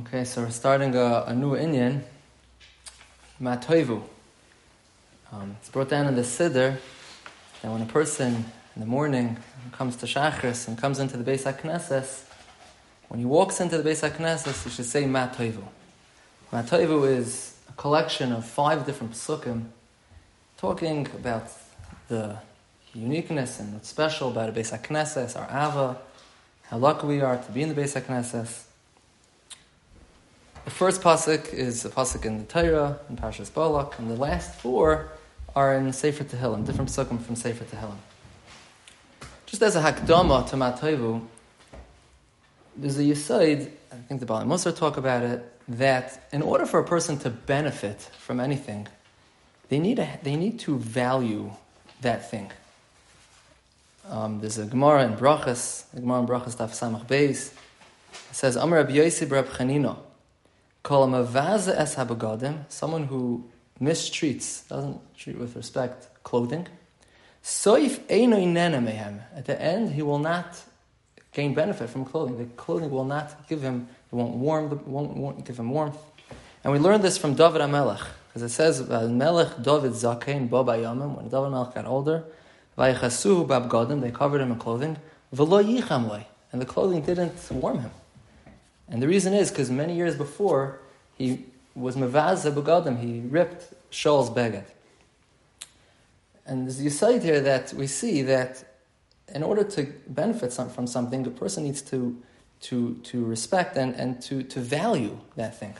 Okay, so we're starting a, a new Inyan, Matoivu. Um, it's brought down in the Siddur that when a person in the morning comes to Shachris and comes into the Beis HaKnesses, when he walks into the Beis HaKnesses, he should say Matoivu. Matoivu is a collection of five different psukim talking about the uniqueness and what's special about the Beis HaKnesses, our Ava, how lucky we are to be in the Beis HaKnesses. The first pasuk is a pasuk in the Torah, in Parshas Balak, and the last four are in Sefer Tehillim, different psukim from Sefer Tehillim. Just as a hakdama to Matoivu, there's a yisaid, I think the Baalei Mussar talk about it, that in order for a person to benefit from anything, they need, a, they need to value that thing. Um, there's a Gemara in Brachas, a Gemara in Brachas Daf Samach Beis. It says, Amar Rabbi Yosef Rab Chanino, Kol Es Habagodim, someone who mistreats, doesn't treat with respect, clothing. Soif Mehem. At the end, he will not gain benefit from clothing. The clothing will not give him, it won't warm, won't, won't give him warmth. And we learned this from David HaMelech, because it says, uh, Melech David Zakein Bo Bayamim, when David HaMelech got older, Vayachasuhu Babgodim, they covered him in clothing, V'lo Yicham and the clothing didn't warm him. And the reason is because many years before, he was mevaz begadim, he ripped Shaul's beged. And there's the side here that we see that in order to benefit from something, the person needs to, to, to respect and, and to, to value that thing.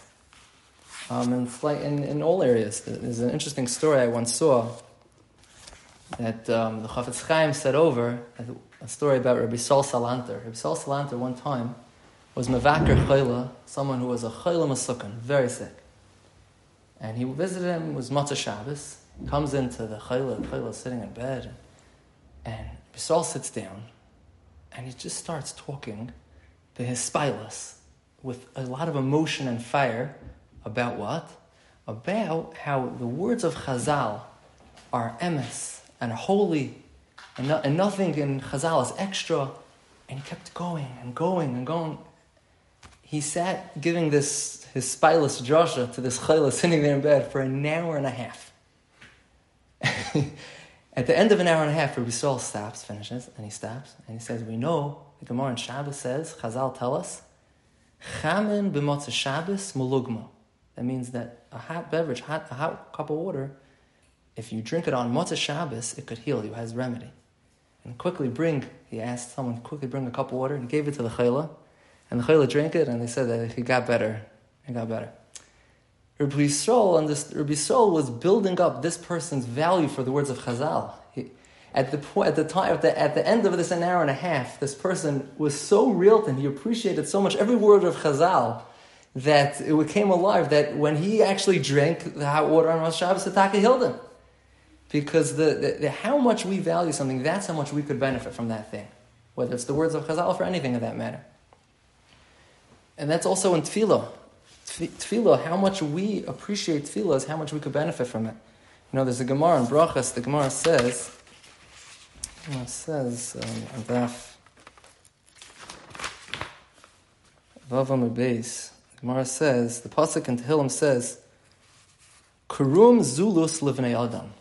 Um, and in, in all areas. There's an interesting story I once saw that um, the Chafetz Chaim said over, a story about Rabbi Sol Salanter. Rabbi Sol Salanter one time was Mavakar Chayla, someone who was a Chayla Masukan, very sick. And he visited him, was Matzah Shabbos, comes into the Chayla, the Chayla sitting in bed, and Bisol sits down, and he just starts talking to his with a lot of emotion and fire about what? About how the words of Chazal are emes and holy, and, no, and nothing in Chazal is extra. And he kept going and going and going he sat giving this his spileless Joshua to this chayla sitting there in bed for an hour and a half. At the end of an hour and a half, Rabbi Saul stops, finishes, and he stops, and he says, We know, the Gemara in Shabbos says, Chazal tell us, Chamin Shabbos mulugma. That means that a hot beverage, hot, a hot cup of water, if you drink it on motzah Shabbos, it could heal you, has remedy. And quickly bring, he asked someone, quickly bring a cup of water, he gave it to the chayla, and the Chayla drank it, and they said that he got better. He got better. Rabbi Yisrael, and this, Rabbi Yisrael was building up this person's value for the words of Chazal. He, at the point, at the time, at the, at the end of this an hour and a half, this person was so real to him. He appreciated so much every word of Chazal that it became alive. That when he actually drank the hot water on Rosh Shabbos, Taka healed him. Because the, the, the, how much we value something, that's how much we could benefit from that thing. Whether it's the words of Chazal or anything of that matter. And that's also in tefillah. Tefillah, how much we appreciate tefillah is how much we could benefit from it. You know, there's a Gemara in Brachas, the Gemara says, it says, um, Daf, Vavam Beis, the Gemara says, the Pasuk in Tehillim says, Kurum Zulus Livnei Adam.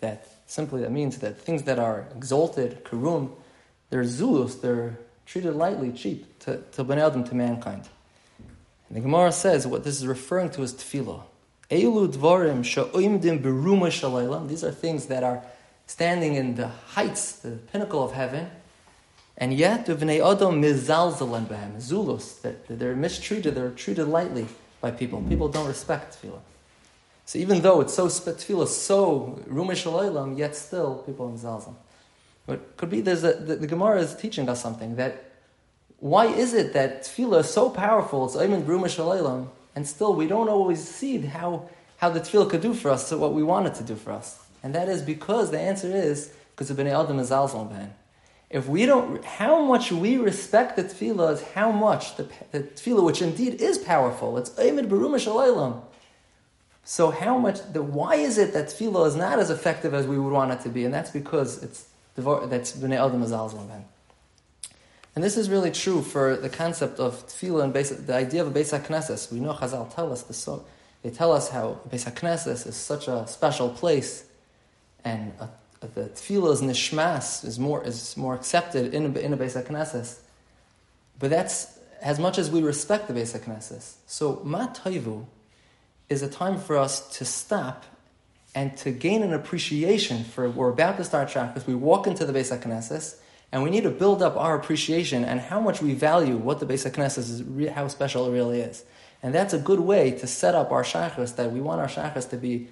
That simply that means that things that are exalted, Kurum, they're Zulus, they're treated lightly, cheap, to, to Bnei Adam, to mankind. And the Gemara says what this is referring to is tefillah. Elu dvarim sha'oimdim beruma shalaylam. These are things that are standing in the heights, the pinnacle of heaven, and yet the v'nei adam mizalzalan behem, zulus, that they're mistreated, they're treated lightly by people. People don't respect tefillah. So even though it's so tefillah, so ruma shalaylam, yet still people mizalzal. But could be there's a, the, the Gemara is teaching us something that why is it that tefillah is so powerful, it's Ayman Bruma Shalaylam, and still we don't always see how, how the tefillah could do for us what we want it to do for us? And that is because the answer is because of Bnei Adam is Ben. If we don't, how much we respect the tefillah is how much the, the tefillah, which indeed is powerful, it's Ayman Bruma Shalaylam. So how much, the, why is it that tefillah is not as effective as we would want it to be? And that's because it's that's Bnei Adam Ben. And this is really true for the concept of tefillah and the idea of a Beis HaKnesses. We know Chazal tell us they tell us how Beis HaKnesses is such a special place, and a, a, the tefillah's nishmas is more is more accepted in a, in a Beis HaKnesses. But that's as much as we respect the Beis HaKnesses. So Ma Toivu is a time for us to stop and to gain an appreciation for we're about to start Shachris. We walk into the Beis HaKnesses and we need to build up our appreciation and how much we value what the Beis HaKnesses is, how special it really is. And that's a good way to set up our Shachris, that we want our Shachris to be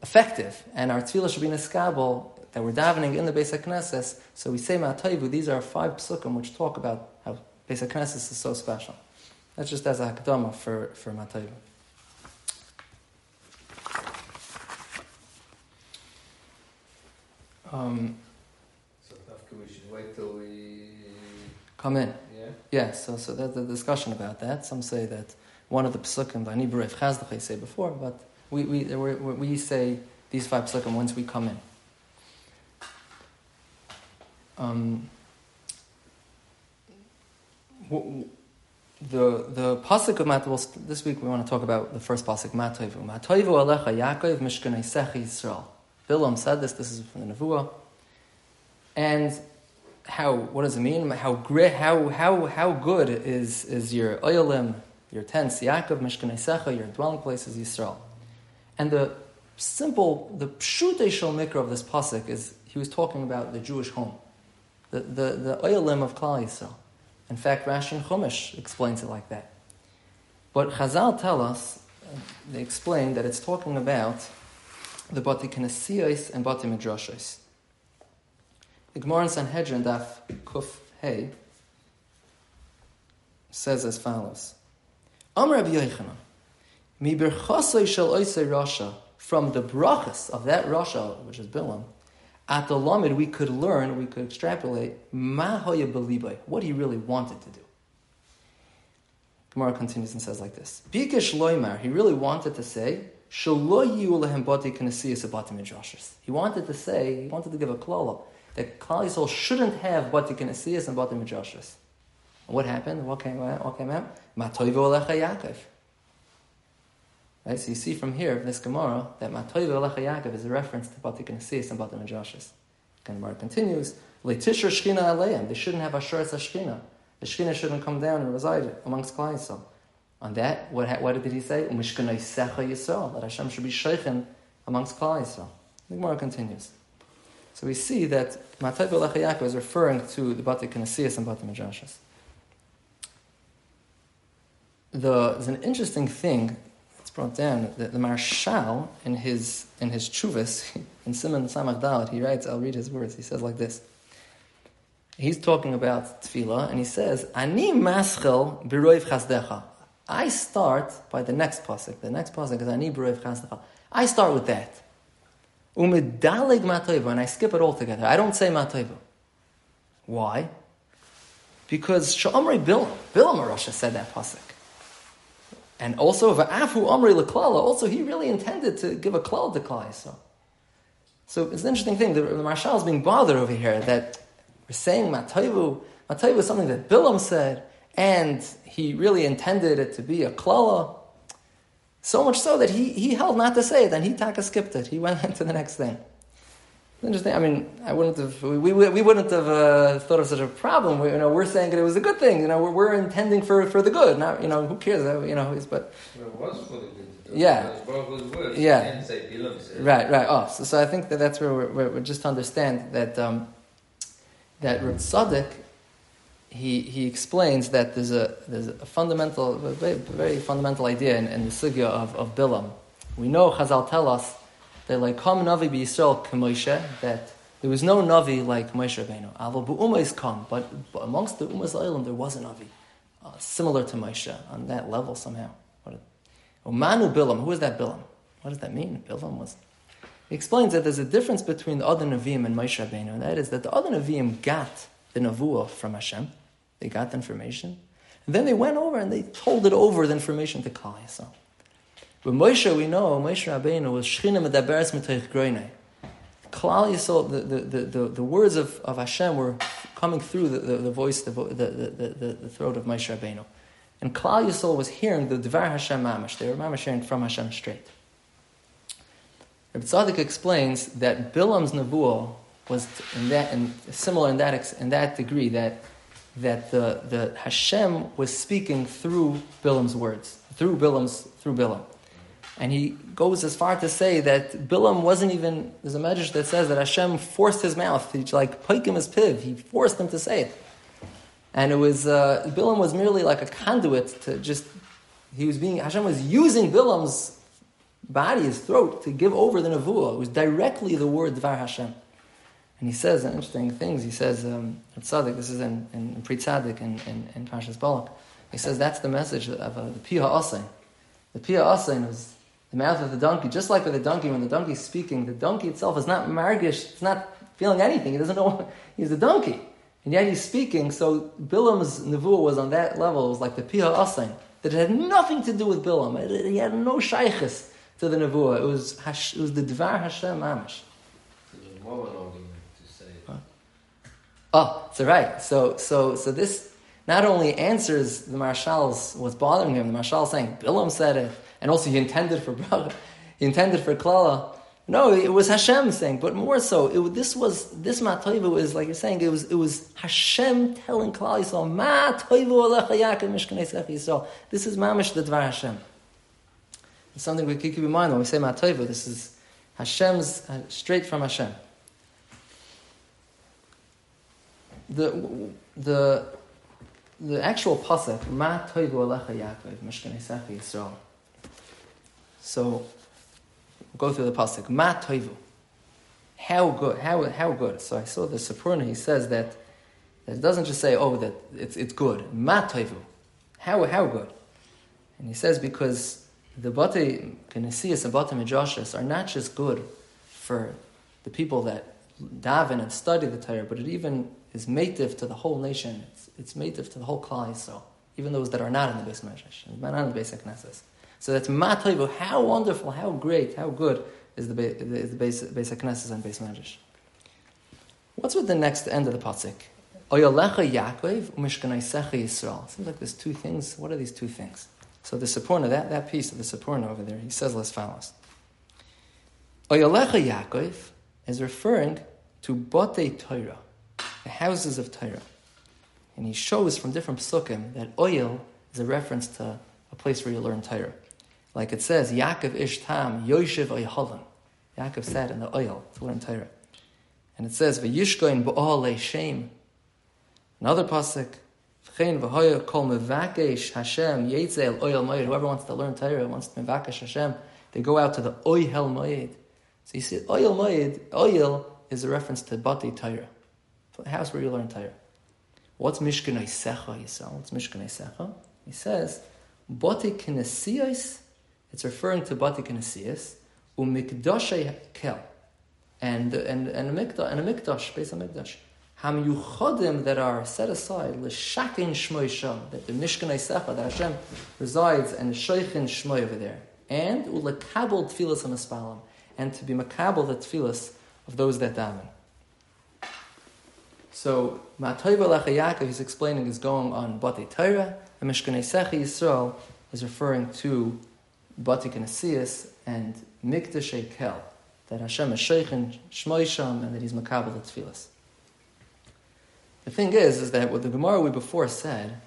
effective, and our Tefillah should be niskabel, that we're davening in the Beis HaKnesses. So we say Ma'atayvu, these are five psukim which talk about how Beis HaKnesses is so special. That's just as a hakdama for, for Ma'atayvu. Um, wait till we come in. Yeah. Yeah. So so there's a discussion about that. Some say that one of the psukim by Nibref Chazdach I say before, but we we we, we say these five psukim once we come in. Um, the the pasuk of Mat. Well, this week we want to talk about the first pasuk Matoivu. Matoivu alecha Yaakov Mishkanei Sechi Yisrael. Bilam said this. This is from the Nevuah. And how what does it mean? How great, how how how good is is your oilim, your tents, Yaakov, Mishkanei your dwelling places, Yisrael. And the simple, the pshutei shel mikra of this pasuk is he was talking about the Jewish home, the the the of Klal Yisrael. In fact, Rashi and Chumash explains it like that. But Chazal tell us, they explain that it's talking about the Bati Knesiyos and Bati Midrashos. The Gemara in Sanhedrin, Daf Kuf Hey, says as follows: Amr mi shel rasha from the brachas of that rasha, which is Bilam, at the Lamed we could learn, we could extrapolate ma hoya what he really wanted to do. Gemara continues and says like this: Bikesh loymar, he really wanted to say. He wanted to say, he wanted to give a klala that Klal Yisrael shouldn't have Bati Kinesias and Bati Midrashas. What happened? What came out? What came out? Matoivo Alecha Yaakov. Right, so you see from here, this Gemara, that Matoivo Alecha Yaakov is a reference to Bati Kinesias and Bati Midrashas. Gemara continues, Leitisher Shechina Aleim. They shouldn't have Asheretz Shechina. The Shechina shouldn't come down and reside amongst Klal Yisrael. On that, what, what did he say? Umishkanai Secha Yisrael. That Hashem should be Sheikhin amongst Klal Yisrael. The Gemara continues. So we see that Matay Yaakov is referring to the Bati Kinesias and Bati Midrashas. The, there's an interesting thing that's brought down that the Maharshal in his in his Chuvas in Simon Samach Dalit he writes I'll read his words he says like this. He's talking about tefillah and he says Ani maschel b'roiv chasdecha I start by the next pasuk the next pasuk is Ani b'roiv chasdecha I start with that Umedalig matoiva, and I skip it altogether. I don't say matoiva. Why? Because Sha'amri Bilam, Bilam Arasha said that pasuk. And also, Va'afu Amri Laklala, also he really intended to give a klal to Klal so. So it's an interesting thing. The, the Maharshal is being bothered over here that we're saying Matoivu. Matoivu is something that Bilam said, and he really intended it to be a klala. So much so that he, he held not to say it, and he taka skipped it. He went into the next thing. Interesting. I mean, I wouldn't have. We, we, we wouldn't have uh, thought of such a problem. We, you know, we're saying that it was a good thing. You know, we're, we're intending for, for the good. Not you know, who cares? You know, but well, it was for the good. Yeah. Words. Yeah. Right. Right. Oh, so, so I think that that's where we're, we're just to understand that um, that Tzadok he, he explains that there's a, there's a fundamental, a very, very fundamental idea in, in the sugya of, of Bilam. We know Chazal tell us that like come Navi Yisrael Moshe, that there was no Navi like Moshe Rabbeinu. Aval Bu'uma is come, but, but amongst the Ummah's Island there was a Navi, uh, similar to Moshe, on that level somehow. Umanu Bilam, who is that Bilam? What does that mean? Bilam was... He explains that there's a difference between the other Navim and Moshe Rabbeinu, and that is that the other Navim got the Navuah from Hashem, they got the information. And then they went over and they told it over the information to Klal Yisrael. But Moshe, we know, Moshe Rabbeinu was Shechina Medaberes Metoich Groinei. Klal Yisrael, the, the, the, the, words of, of Hashem were coming through the, the, the voice, the, the, the, the, throat of Moshe Rabbeinu. And Klal Yisrael was hearing the Dvar Hashem Mamash. They were Mamash hearing from Hashem straight. Rabbi Tzadok explains that Bilam's Nebuah was in that, in, similar in that, in that degree that, that the, the Hashem was speaking through Bilam's words, through Bilam's, through Bilam. And he goes as far to say that Bilam wasn't even, there's a medrash that says that Hashem forced his mouth, he like him his piv, he forced him to say it. And it was, uh, Bilam was merely like a conduit to just, he was being, Hashem was using Bilam's body, his throat, to give over the Nevuah. It was directly the word Dvar Hashem. And he says interesting things. He says, um, Tzaddik, this is in, in, in Pri Tzaddik and in, in, in Parshas Balak. He says that's the message of uh, the Pia Asain. The Pia Asain was the mouth of the donkey. Just like with the donkey, when the donkey is speaking, the donkey itself is not margish, it's not feeling anything. He doesn't know, he's a donkey. And yet he's speaking, so Bilam's Nevuah was on that level. It was like the Pia Asain. That it had nothing to do with Bilam. It, he had no shaykhis to the Nevuah. It was, it was the Dvar Hashem Mamash. There's more an argument to say. Oh, so right. So, so, so this not only answers the Marshal's what's bothering him. The Marshal saying Bilam said it, and also he intended for brother, he intended for Klala. No, it was Hashem saying, but more so, it, this was this matoivu was like you're saying. It was it was Hashem telling Klal Yisrael, "Ma toivu alecha Yisrael." This is mamish the dvar Hashem. It's something we keep in mind when we say matoivu. This is Hashem's uh, straight from Hashem. The the the actual pasuk, Ma toivu alecha Yaakov mishkanei Sech Yisrael. So go through the pasuk. Ma toivu. How good? How how good? So I saw the Sforno. He says that that it doesn't just say, "Oh, that it's it's good." Ma toivu. How how good? And he says because the bate Genesias and bate Midrashas are not just good for the people that daven and study the Torah, but it even is mative to the whole nation. It's, it's mative to the whole Klal So even those that are not in the base Medrash, not in the basic Knesset. So that's matoivu. How wonderful, how great, how good is the, is the Knesset and base Medrash. What's with the next end of the pasuk? Oyalecha Yaakov umishkanaisecha Yisrael. Seems like there's two things. What are these two things? So the Sforno, that, that piece of the Sforno over there, he says as follows. Oyalecha Yaakov is referring to Bote Torah, the houses of Torah. And he shows from different psukim that oil is a reference to a place where you learn Torah. Like it says, Yaakov ish tam yoshev oyhalim. Yaakov sat in the oil to learn Torah. And it says, V'yishkoin ba'al shem. Another pasuk, V'chein v'hoya kol mevakesh Hashem yetzel oil moed. Whoever wants to learn Torah, wants to mevakesh Hashem, they go out to the oil moed. So you see, oil moed, oil is a reference to bati Torah, house where you learn Torah. What's Mishkan Secha, Yisrael? What's Mishkan Secha? He says, Bati Kinesiyos, it's referring to Bati Kinesiyos, Umikdashay Kel, and, and, and, a mikdash, and a mikdash, based on mikdash. Ham Yuchodim that are set aside, L'shakin Shmoy Sham, that the Mishkan Secha, that Hashem resides and Shoichin Shmoy over there. And Ulekabel Tfilas HaMaspalim, and to be Makabel the Tfilas of those that daven. So, Ma'atoiva Lecha Yaakov, he's explaining, is going on Bati Torah, and Mishkanei Yisrael is referring to Bati Kinesias and Mikdash Kel, that Hashem is Sheikhin Shmoisham and that he's Makabal Tfilas. The thing is, is that what the Gemara we before said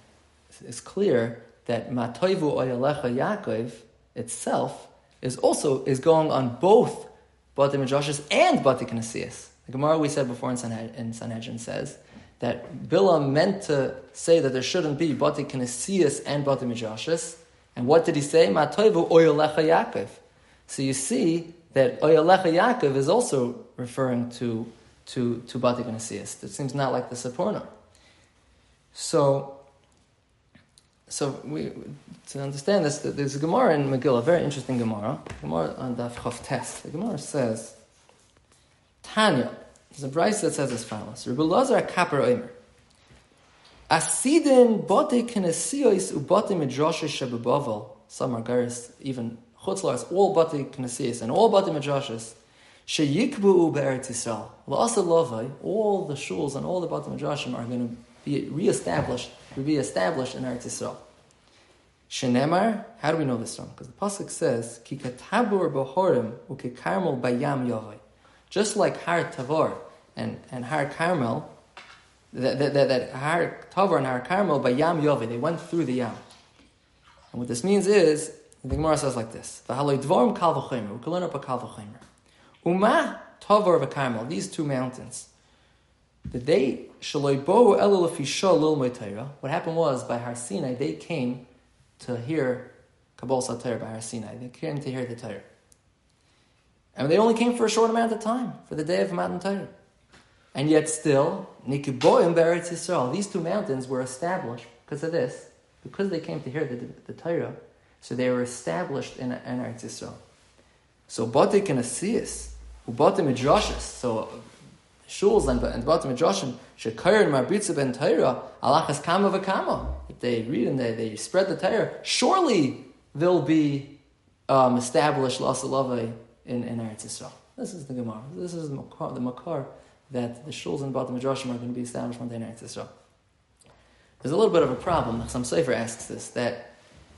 is clear that Ma'atoivu Oyalecha Yaakov itself is also is going on both Bati Midrashis and Bati Kinesias. The Gemara we said before in, Sanhed- in Sanhedrin says that Bilam meant to say that there shouldn't be Bati Kinesias and Bati Midrashis. And what did he say? Ma'atoivu Oyalecha Yaakov. So you see that Oyalecha Yaakov is also referring to, to, to Bati Kinesias. It seems not like the Sforno. So, so we, to understand this, there's a Gemara in Megillah, very interesting Gemara. Gemara on Daf Chof Test. The Gemara says, Tanya, there's a Bryce that says as follows: Rabbi Lazar Kapar Omer. Asidin bote kinesios ubote midrashes shebebavel. Some are garis even chutzlars all bote kinesios and all bote midrashes Sheyikbu be'eretz Yisrael. La'asa lovai, all the shuls and all the Batim Midrashim are going to be reestablished, will be established in Eretz Yisrael. Shenemar, how do we know this from? Because the pasuk says, "Ki katabur b'horim ukekarmel bayam yovai." Just like Har Tavor and, and Har Carmel, that, that, that, that Har Tavor and Har Carmel by Yam yovai, they went through the yam. And what this means is, the Gemara says like this: "V'haloi dvorim kal v'chomer." We can learn up a kal. Uma Tavor v'Carmel, these two mountains. The day Shaloibo Elul Lil What happened was by Har Sinai they came to hear Kabbalah Satayr by Har Sinai. They came to hear the Torah. And they only came for a short amount of time, for the day of Matan Torah. And yet still, Nikiboim Beretz Yisrael, these two mountains were established because of this, because they came to hear the, the, the Torah, so they were established in, in Eretz Yisrael. So Batik and Asiyas, Ubatim Midrashas, so shuls and, and Batim Midrashim, Shekayr Marbitza ben Torah, Alachas Kama v'Kama, if they read and they, they spread the Torah, surely they'll be um, established Lasalave in, in Eretz Yisrael. This is the Gemara. This is the Makar, the Makar that the shuls and Batim Midrashim are going to be established one day in Eretz Yisrael. There's a little bit of a problem. Some Sefer asks this, that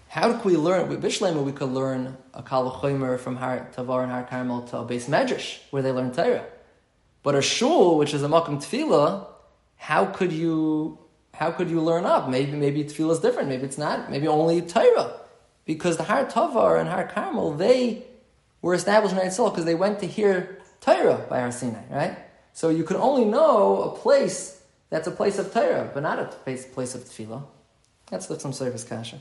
how can we learn, with Bishlema we could learn a Kal from Har Tavar and Har Carmel to a base Medrash, where they learn Torah. But a shul, which is a makam tefillah, how could you how could you learn up? Maybe maybe tefillah is different. Maybe it's not. Maybe only Torah, because the Har Tavar and Har Carmel they were established in Israel because they went to hear Torah by Har Sinai, right? So you can only know a place that's a place of Torah, but not a place, place of tefillah. That's some service kasha.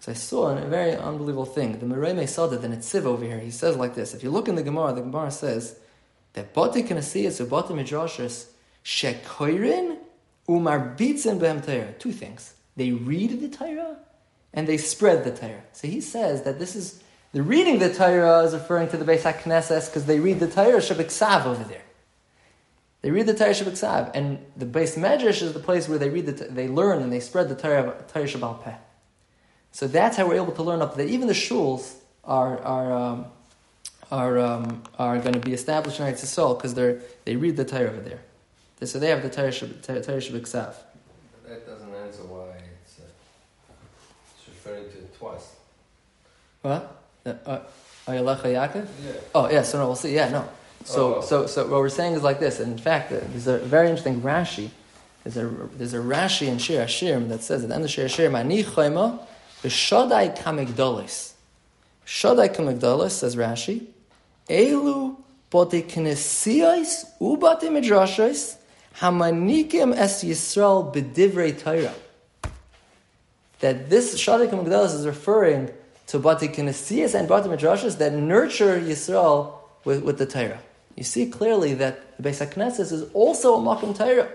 So I saw a very unbelievable thing. The Meromei Sadeh, the Netziv over here, he says like this. If you look in the Gemara, the Gemara says that Bati Kanasiyas or Bati Midrashas Shekoirin Umarbitzin Behem Torah. Two things. They read the Torah and they spread the Torah. So he says that this is the reading the Torah is referring to the Beis HaKnesses because they read the Torah Shabbat over there. They read the Torah Shabbat and the Beis Medrash is the place where they read the they learn and they spread the Torah Torah Shabbat Peh. So that's how we're able to learn up that even the shuls are are um, are um, are going to be established in Eretz Yisrael because they they read the Torah over there. So they have the Torah Shabbat That doesn't answer why it's, uh, it's referring to it twice. What? Uh, Ayalecha Yaakov? Yeah. Oh, yeah, so no, we'll see. Yeah, no. So, oh. so, so what we're saying is like this. In fact, uh, there's a very interesting Rashi. There's a, there's a Rashi in Shir Hashirim that says at the end of Shir Hashirim, Ani Chayma, V'shodai kamigdolis. Shodai kamigdolis, says Rashi, Elu bote knesiyos u bote midrashos hamanikim es Yisrael b'divrei Torah. That this Shodai kamigdolis is referring to bote knesiyos and bote midrashos that nurture Yisrael with, with the Torah. You see clearly that the Beis HaKnesses is also a Makam Torah.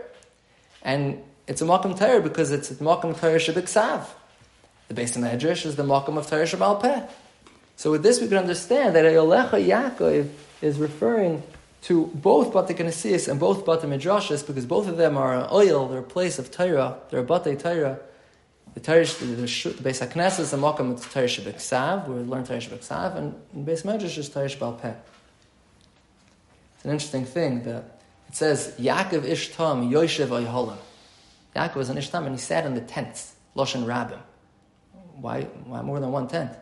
And it's a Makam Torah because it's a Makam Torah Shabbat the Beis Medrash is the Makam of Torah Shabbat Peh. So with this we can understand that Ayolecha Yaakov is referring to both Bate Knesiyas and both Bate Midrashas because both of them are an oil, they're a place of Torah, they're a Torah. The Torah, the, the, the Beis HaKnesses is the Makam of Torah Shabbat where we learn Torah Shabbat and the Beis Medrash is Torah Peh. It's an interesting thing that it says Yaakov Ishtam Yoshev Ayholim. Yaakov was an Ishtam and he sat in the tents, Loshen Rabbim. Why, why more than one tenth?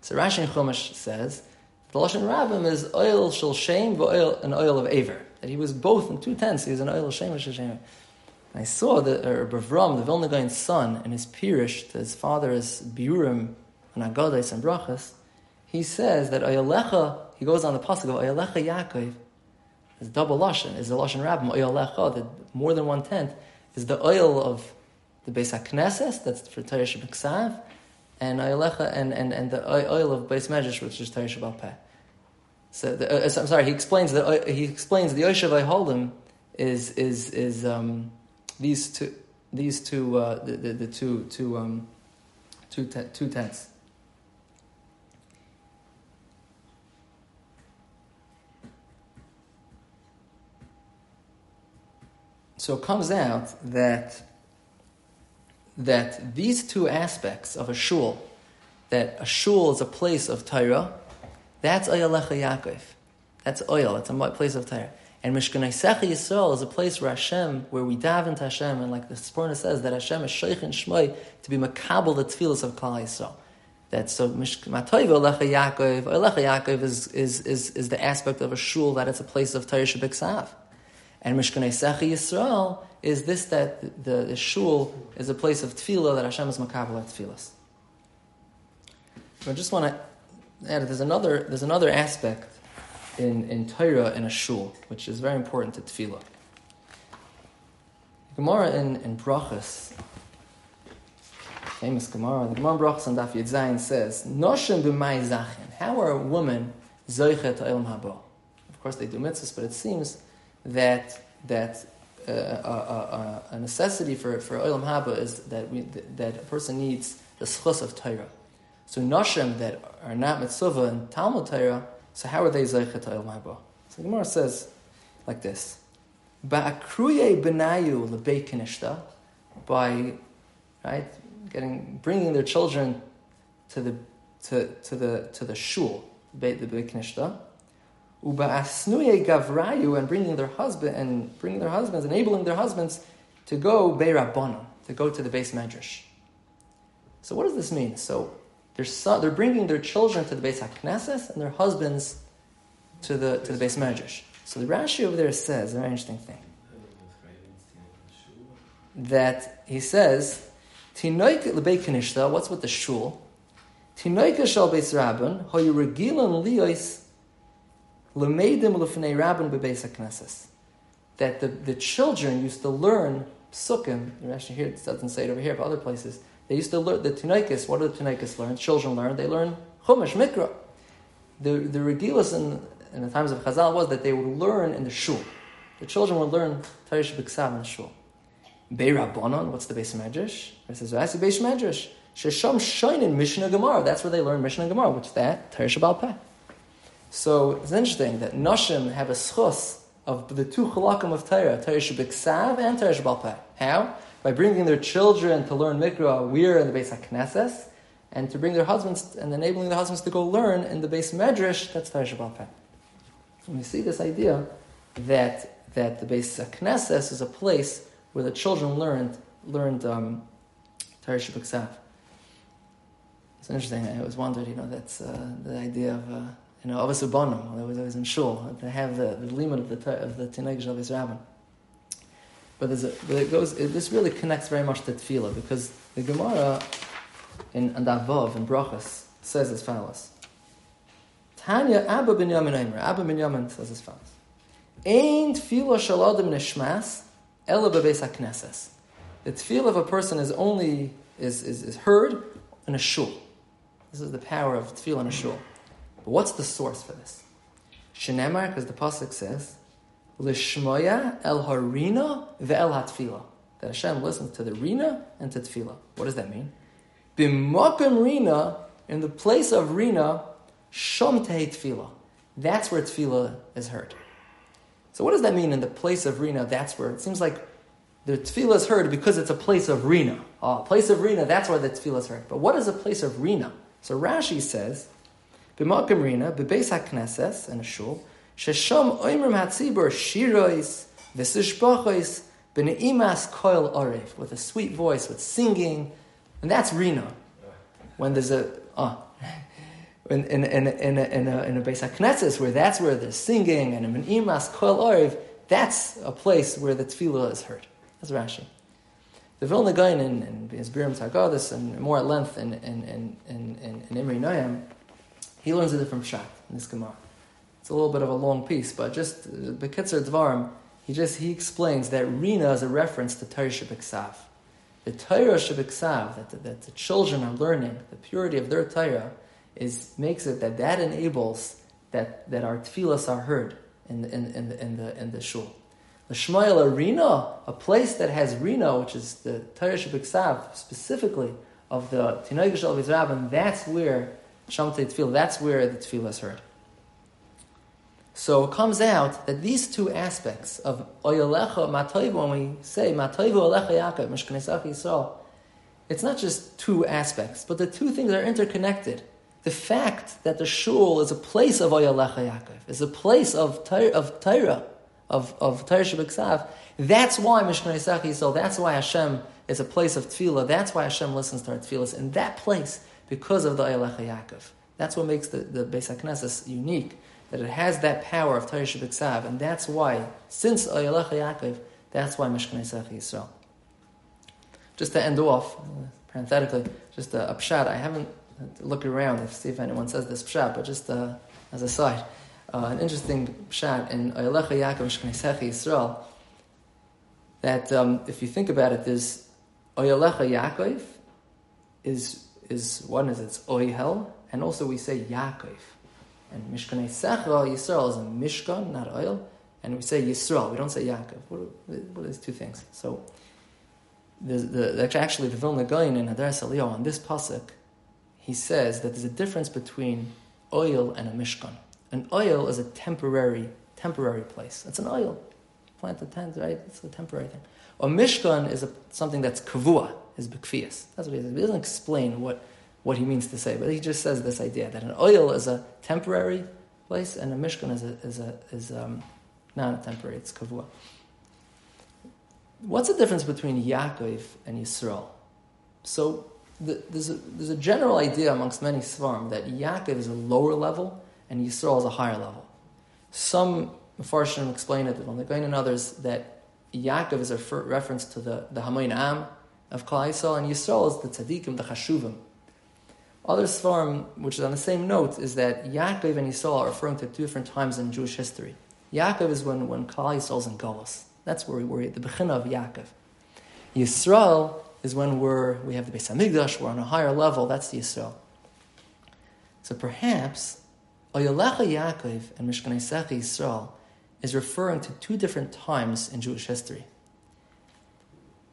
So Rashi and Chumash says the lashon rabbim is oil shel shem oil an oil of aver. That he was both in two tents, He was an oil of shem and shem. I saw that uh, Bavram, the Vilna son, and his pirish, his father is Biurim and Agadais and Brachas, he says that Oyalecha, he goes on the pasuk of Oyalecha Yaakov, is double lashon, is the lashon rabbim, Oyalecha, that more than one tenth, is the oil of the Beis HaKnesses, that's for Torah Shabbat and Ayalecha and, and, and the oil of Beis Medrash, which is Teresh Peh. So the, uh, I'm sorry. He explains that uh, he explains the Yoshev Ayholdim is is is um, these two these two uh, the, the, the two two um, two te- two tents. So it comes out that that these two aspects of a shul, that a shul is a place of Torah, that's Ayalecha Yaakov. That's oil. That's a place of Torah. And Mishkanei Secha Yisrael is a place where Hashem, where we daven to Hashem, and like the Sforno says, that Hashem is Sheikh and Shmoi to be makabel the tefillas of Klal Yisrael. That so Matoiv Olecha Yaakov, Olecha Yaakov is, is, is, is the aspect of a shul that it's a place of Torah Shabbat And Mishkanei Secha Yisrael is this that the, the shul is a place of tefillah that Hashem is makabel at tefillas. I just want to add, there's another, there's another aspect in, in Torah in a shul, which is very important to tefillah. Gemara in, in Brachas, famous Gemara, the Gemara Brachas on Daf Yedzayin says, Noshem b'mai zachin. How are women zoichet to ilm haba? Of course, they do mitzvahs, but it seems that that uh, a, a, a, necessity for, for olam haba is that we, that a person needs the schus of Torah. So nashim that are not mitzvah and Talmud Torah so how are they zeichet ma'ba? So Gemara says like this: Ba'akruye benayu lebeit kinishta by right getting bringing their children to the to, to the to the shul beit the kinishta. Uba'asnuye gavrayu and bringing their husband and bringing their husbands, enabling their husbands to go beirabbanon, to go to the base medrash. So what does this mean? So they're, son, they're bringing their children to the base HaKnesses and their husbands to the, to the base Medrash. So the Rashi over there says a very interesting thing. That he says, Tinoik lebeikanishta, what's with the shul? Tinoika shal beis rabban, hoyu regilan liyos lemeidim lefnei rabban bebeis HaKnesses. That the, the children used to learn psukim, the Rashi here doesn't say it over here, but other places, they used to learn the Tunaikis. What do the Tunaikis learn? Children learn. They learn Chumash, Mikra. The, the Regilas in, in the times of Chazal was that they would learn in the shul. The children would learn Tarish B'Ksav in shul. Beirabonon, what's the base medrash? It says, that's the base medrash. Shesham Shain in Mishnah Gemara. That's where they learn Mishnah Gemara. What's that? Tarish Peh. So it's interesting that Noshim have a schos of the two chalakim of Torah, Tarish B'Ksav and Tarish Peh. How? By bringing their children to learn Mikra, we're in the base HaKnesses, and to bring their husbands, and enabling the husbands to go learn in the base Medrash, that's Tarish Peh. And we see this idea that, that the base HaKnesses is a place where the children learned, learned um, Tarish It's interesting, I always wondered, you know, that's uh, the idea of, uh, you know, Avas Ubonim, that was always in Shul, to have the, the limit of the, of the Tineg Shavis Rabbin. But, there's a, but it goes. It, this really connects very much to tefillah because the Gemara in Andavav in Brachas says as follows. Tanya Abba ben Yamin Eimer. Abba ben Yamin says as follows. Ein tefillah shaladim nishmas ela bebeis. The tefillah of a person is only is, is, is heard in a shul. This is the power of tefillah in a shul. But what's the source for this? Shenemar, because the pasuk says Lishmoya el harina ve'el hatfila. That Hashem listens to the rina and to tefillah. What does that mean? B'makom rina, in the place of rina, shom tefillah. That's where tefillah is heard. So what does that mean in the place of rina? That's where it seems like the tefillah is heard because it's a place of rina. Oh, place of rina, that's where the tefillah is heard. But what is a place of rina? So Rashi says, b'makom rina, b'beis hakneses, and a shul, Shesham oimrim hatzibur shirois v'sishbachos b'neimas koil orev with a sweet voice, with singing, and that's Rina. When there's a uh, in in in in a, in a, in a where that's where there's singing and in imas koil orev, that's a place where the tefillah is heard. That's Rashi. The Vilna Gaon in, in his Biram Targadis and more at length in in in in, in, in Imri Noyam, he learns it from Shat in this Gemara. It's a little bit of a long piece, but just Bekitzer Dvarim, he just he explains that Rina is a reference to Torah Shabbat The Torah Shabbat that, the, that the children are learning, the purity of their Torah, is makes it that that enables that, that our tefillas are heard in the, in, in the, in the, in the shul. The Shmuel Rina, a place that has Rina, which is the Torah Shabbat specifically of the Tinoy Geshel Vizrab, that's where Shamtei Tefillah, that's where the tefillah is heard. So it comes out that these two aspects of Oyalecha Matoiv, when we say Matoiv Olecha Yaakov, Mishkanesach Yisrael, it's not just two aspects, but the two things are interconnected. the fact that the shul is a place of Oyalecha Yaakov, is a place of Torah, of Torah, of, of Torah Shabbat that's why Mishkan Yisach Yisrael, that's why Hashem is a place of tefillah, that's why Hashem listens to our tefillahs in that place, because of the Oyalecha Yaakov. That's what makes the, the Beis HaKnesses unique, that it has that power of Torah Shabbat and that's why, since Oyalecha Yaakov, that's why Mishkan Yisach Yisrael. Just to end off, parenthetically, just a, a pshat, I haven't look around to see if anyone says this pshat, but just uh, as a side, uh, an interesting pshat in Oyalecha Yaakov Shknesechi Yisrael, that um, if you think about it, there's Oyalecha Yaakov is is one is it's Oyhel, and also we say Yaakov. And Mishkanei Secha Yisrael is a Mishkan, not oil, and we say Yisrael. We don't say Yaakov. What are, what are these two things? So, the, actually the Vilna Gaon in Aderes Eliyahu on this pasuk he says that there's a difference between oil and a mishkan. An oil is a temporary, temporary place. It's an oil. Plant a tent, right? It's a temporary thing. A mishkan is a, something that's kavua, is bikfias. That's what he says. He doesn't explain what, what he means to say, but he just says this idea that an oil is a temporary place and a mishkan is, a, is, a, is um, not a temporary, it's kavua. What's the difference between Yaakov and Yisrael? So the, there's, a, there's a general idea amongst many Svarim that Yaakov is a lower level and Yisrael is a higher level. Some Mepharshim explain it, on the Gain and others, that Yaakov is a reference to the, the Am of Klal Yisrael, and Yisrael is the Tzaddikim, the Chashuvim. Other Svarim, which is on the same note, is that Yaakov and Yisrael are referring to two different times in Jewish history. Yaakov is when, when Klal Yisrael is in Golos. That's where we were, at the Bechina of Yaakov. Yisrael is when we're, we have the Beis Hamikdash, we're on a higher level, that's the Yisrael. So perhaps Oyalecha Yaakov and Mishkan Secha Yisrael is referring to two different times in Jewish history.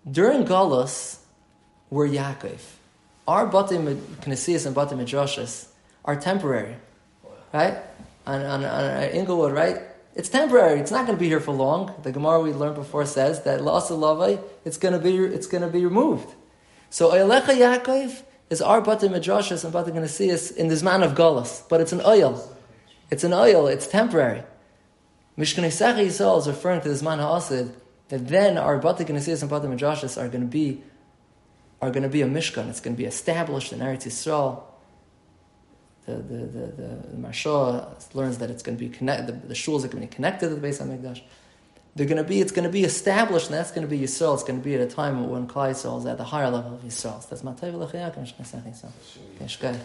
During Galus, we're Yaakov. Our Batim Knesias and Batim Midrashas are temporary, right? On, on, on uh, Inglewood, right? It's temporary. It's not going to be here for long. The Gemara we learned before says that loss of lavai, it's going to be it's going to be removed. So Oyalecha Yaakov is our Bata Midrashas and Bata Ganasias in this man of Golas, but it's an oil. It's an oil. It's temporary. Mishkan Yisrael is referring to this man Haasid that then our Bata Ganasias and Bata Midrashas are going to be are going to be a Mishkan. It's going to be established in Eretz Yisrael the, the, the, the, the learns that it's going to be connected, the, the shuls are going to be connected to the Beis HaMikdash. They're going to be, it's going to be established, and that's going to be Yisrael. It's going to be at a time when Klal Yisrael is at the higher level of Yisrael. That's Matay V'Lechayakim Shnesach Yisrael. Should we fix up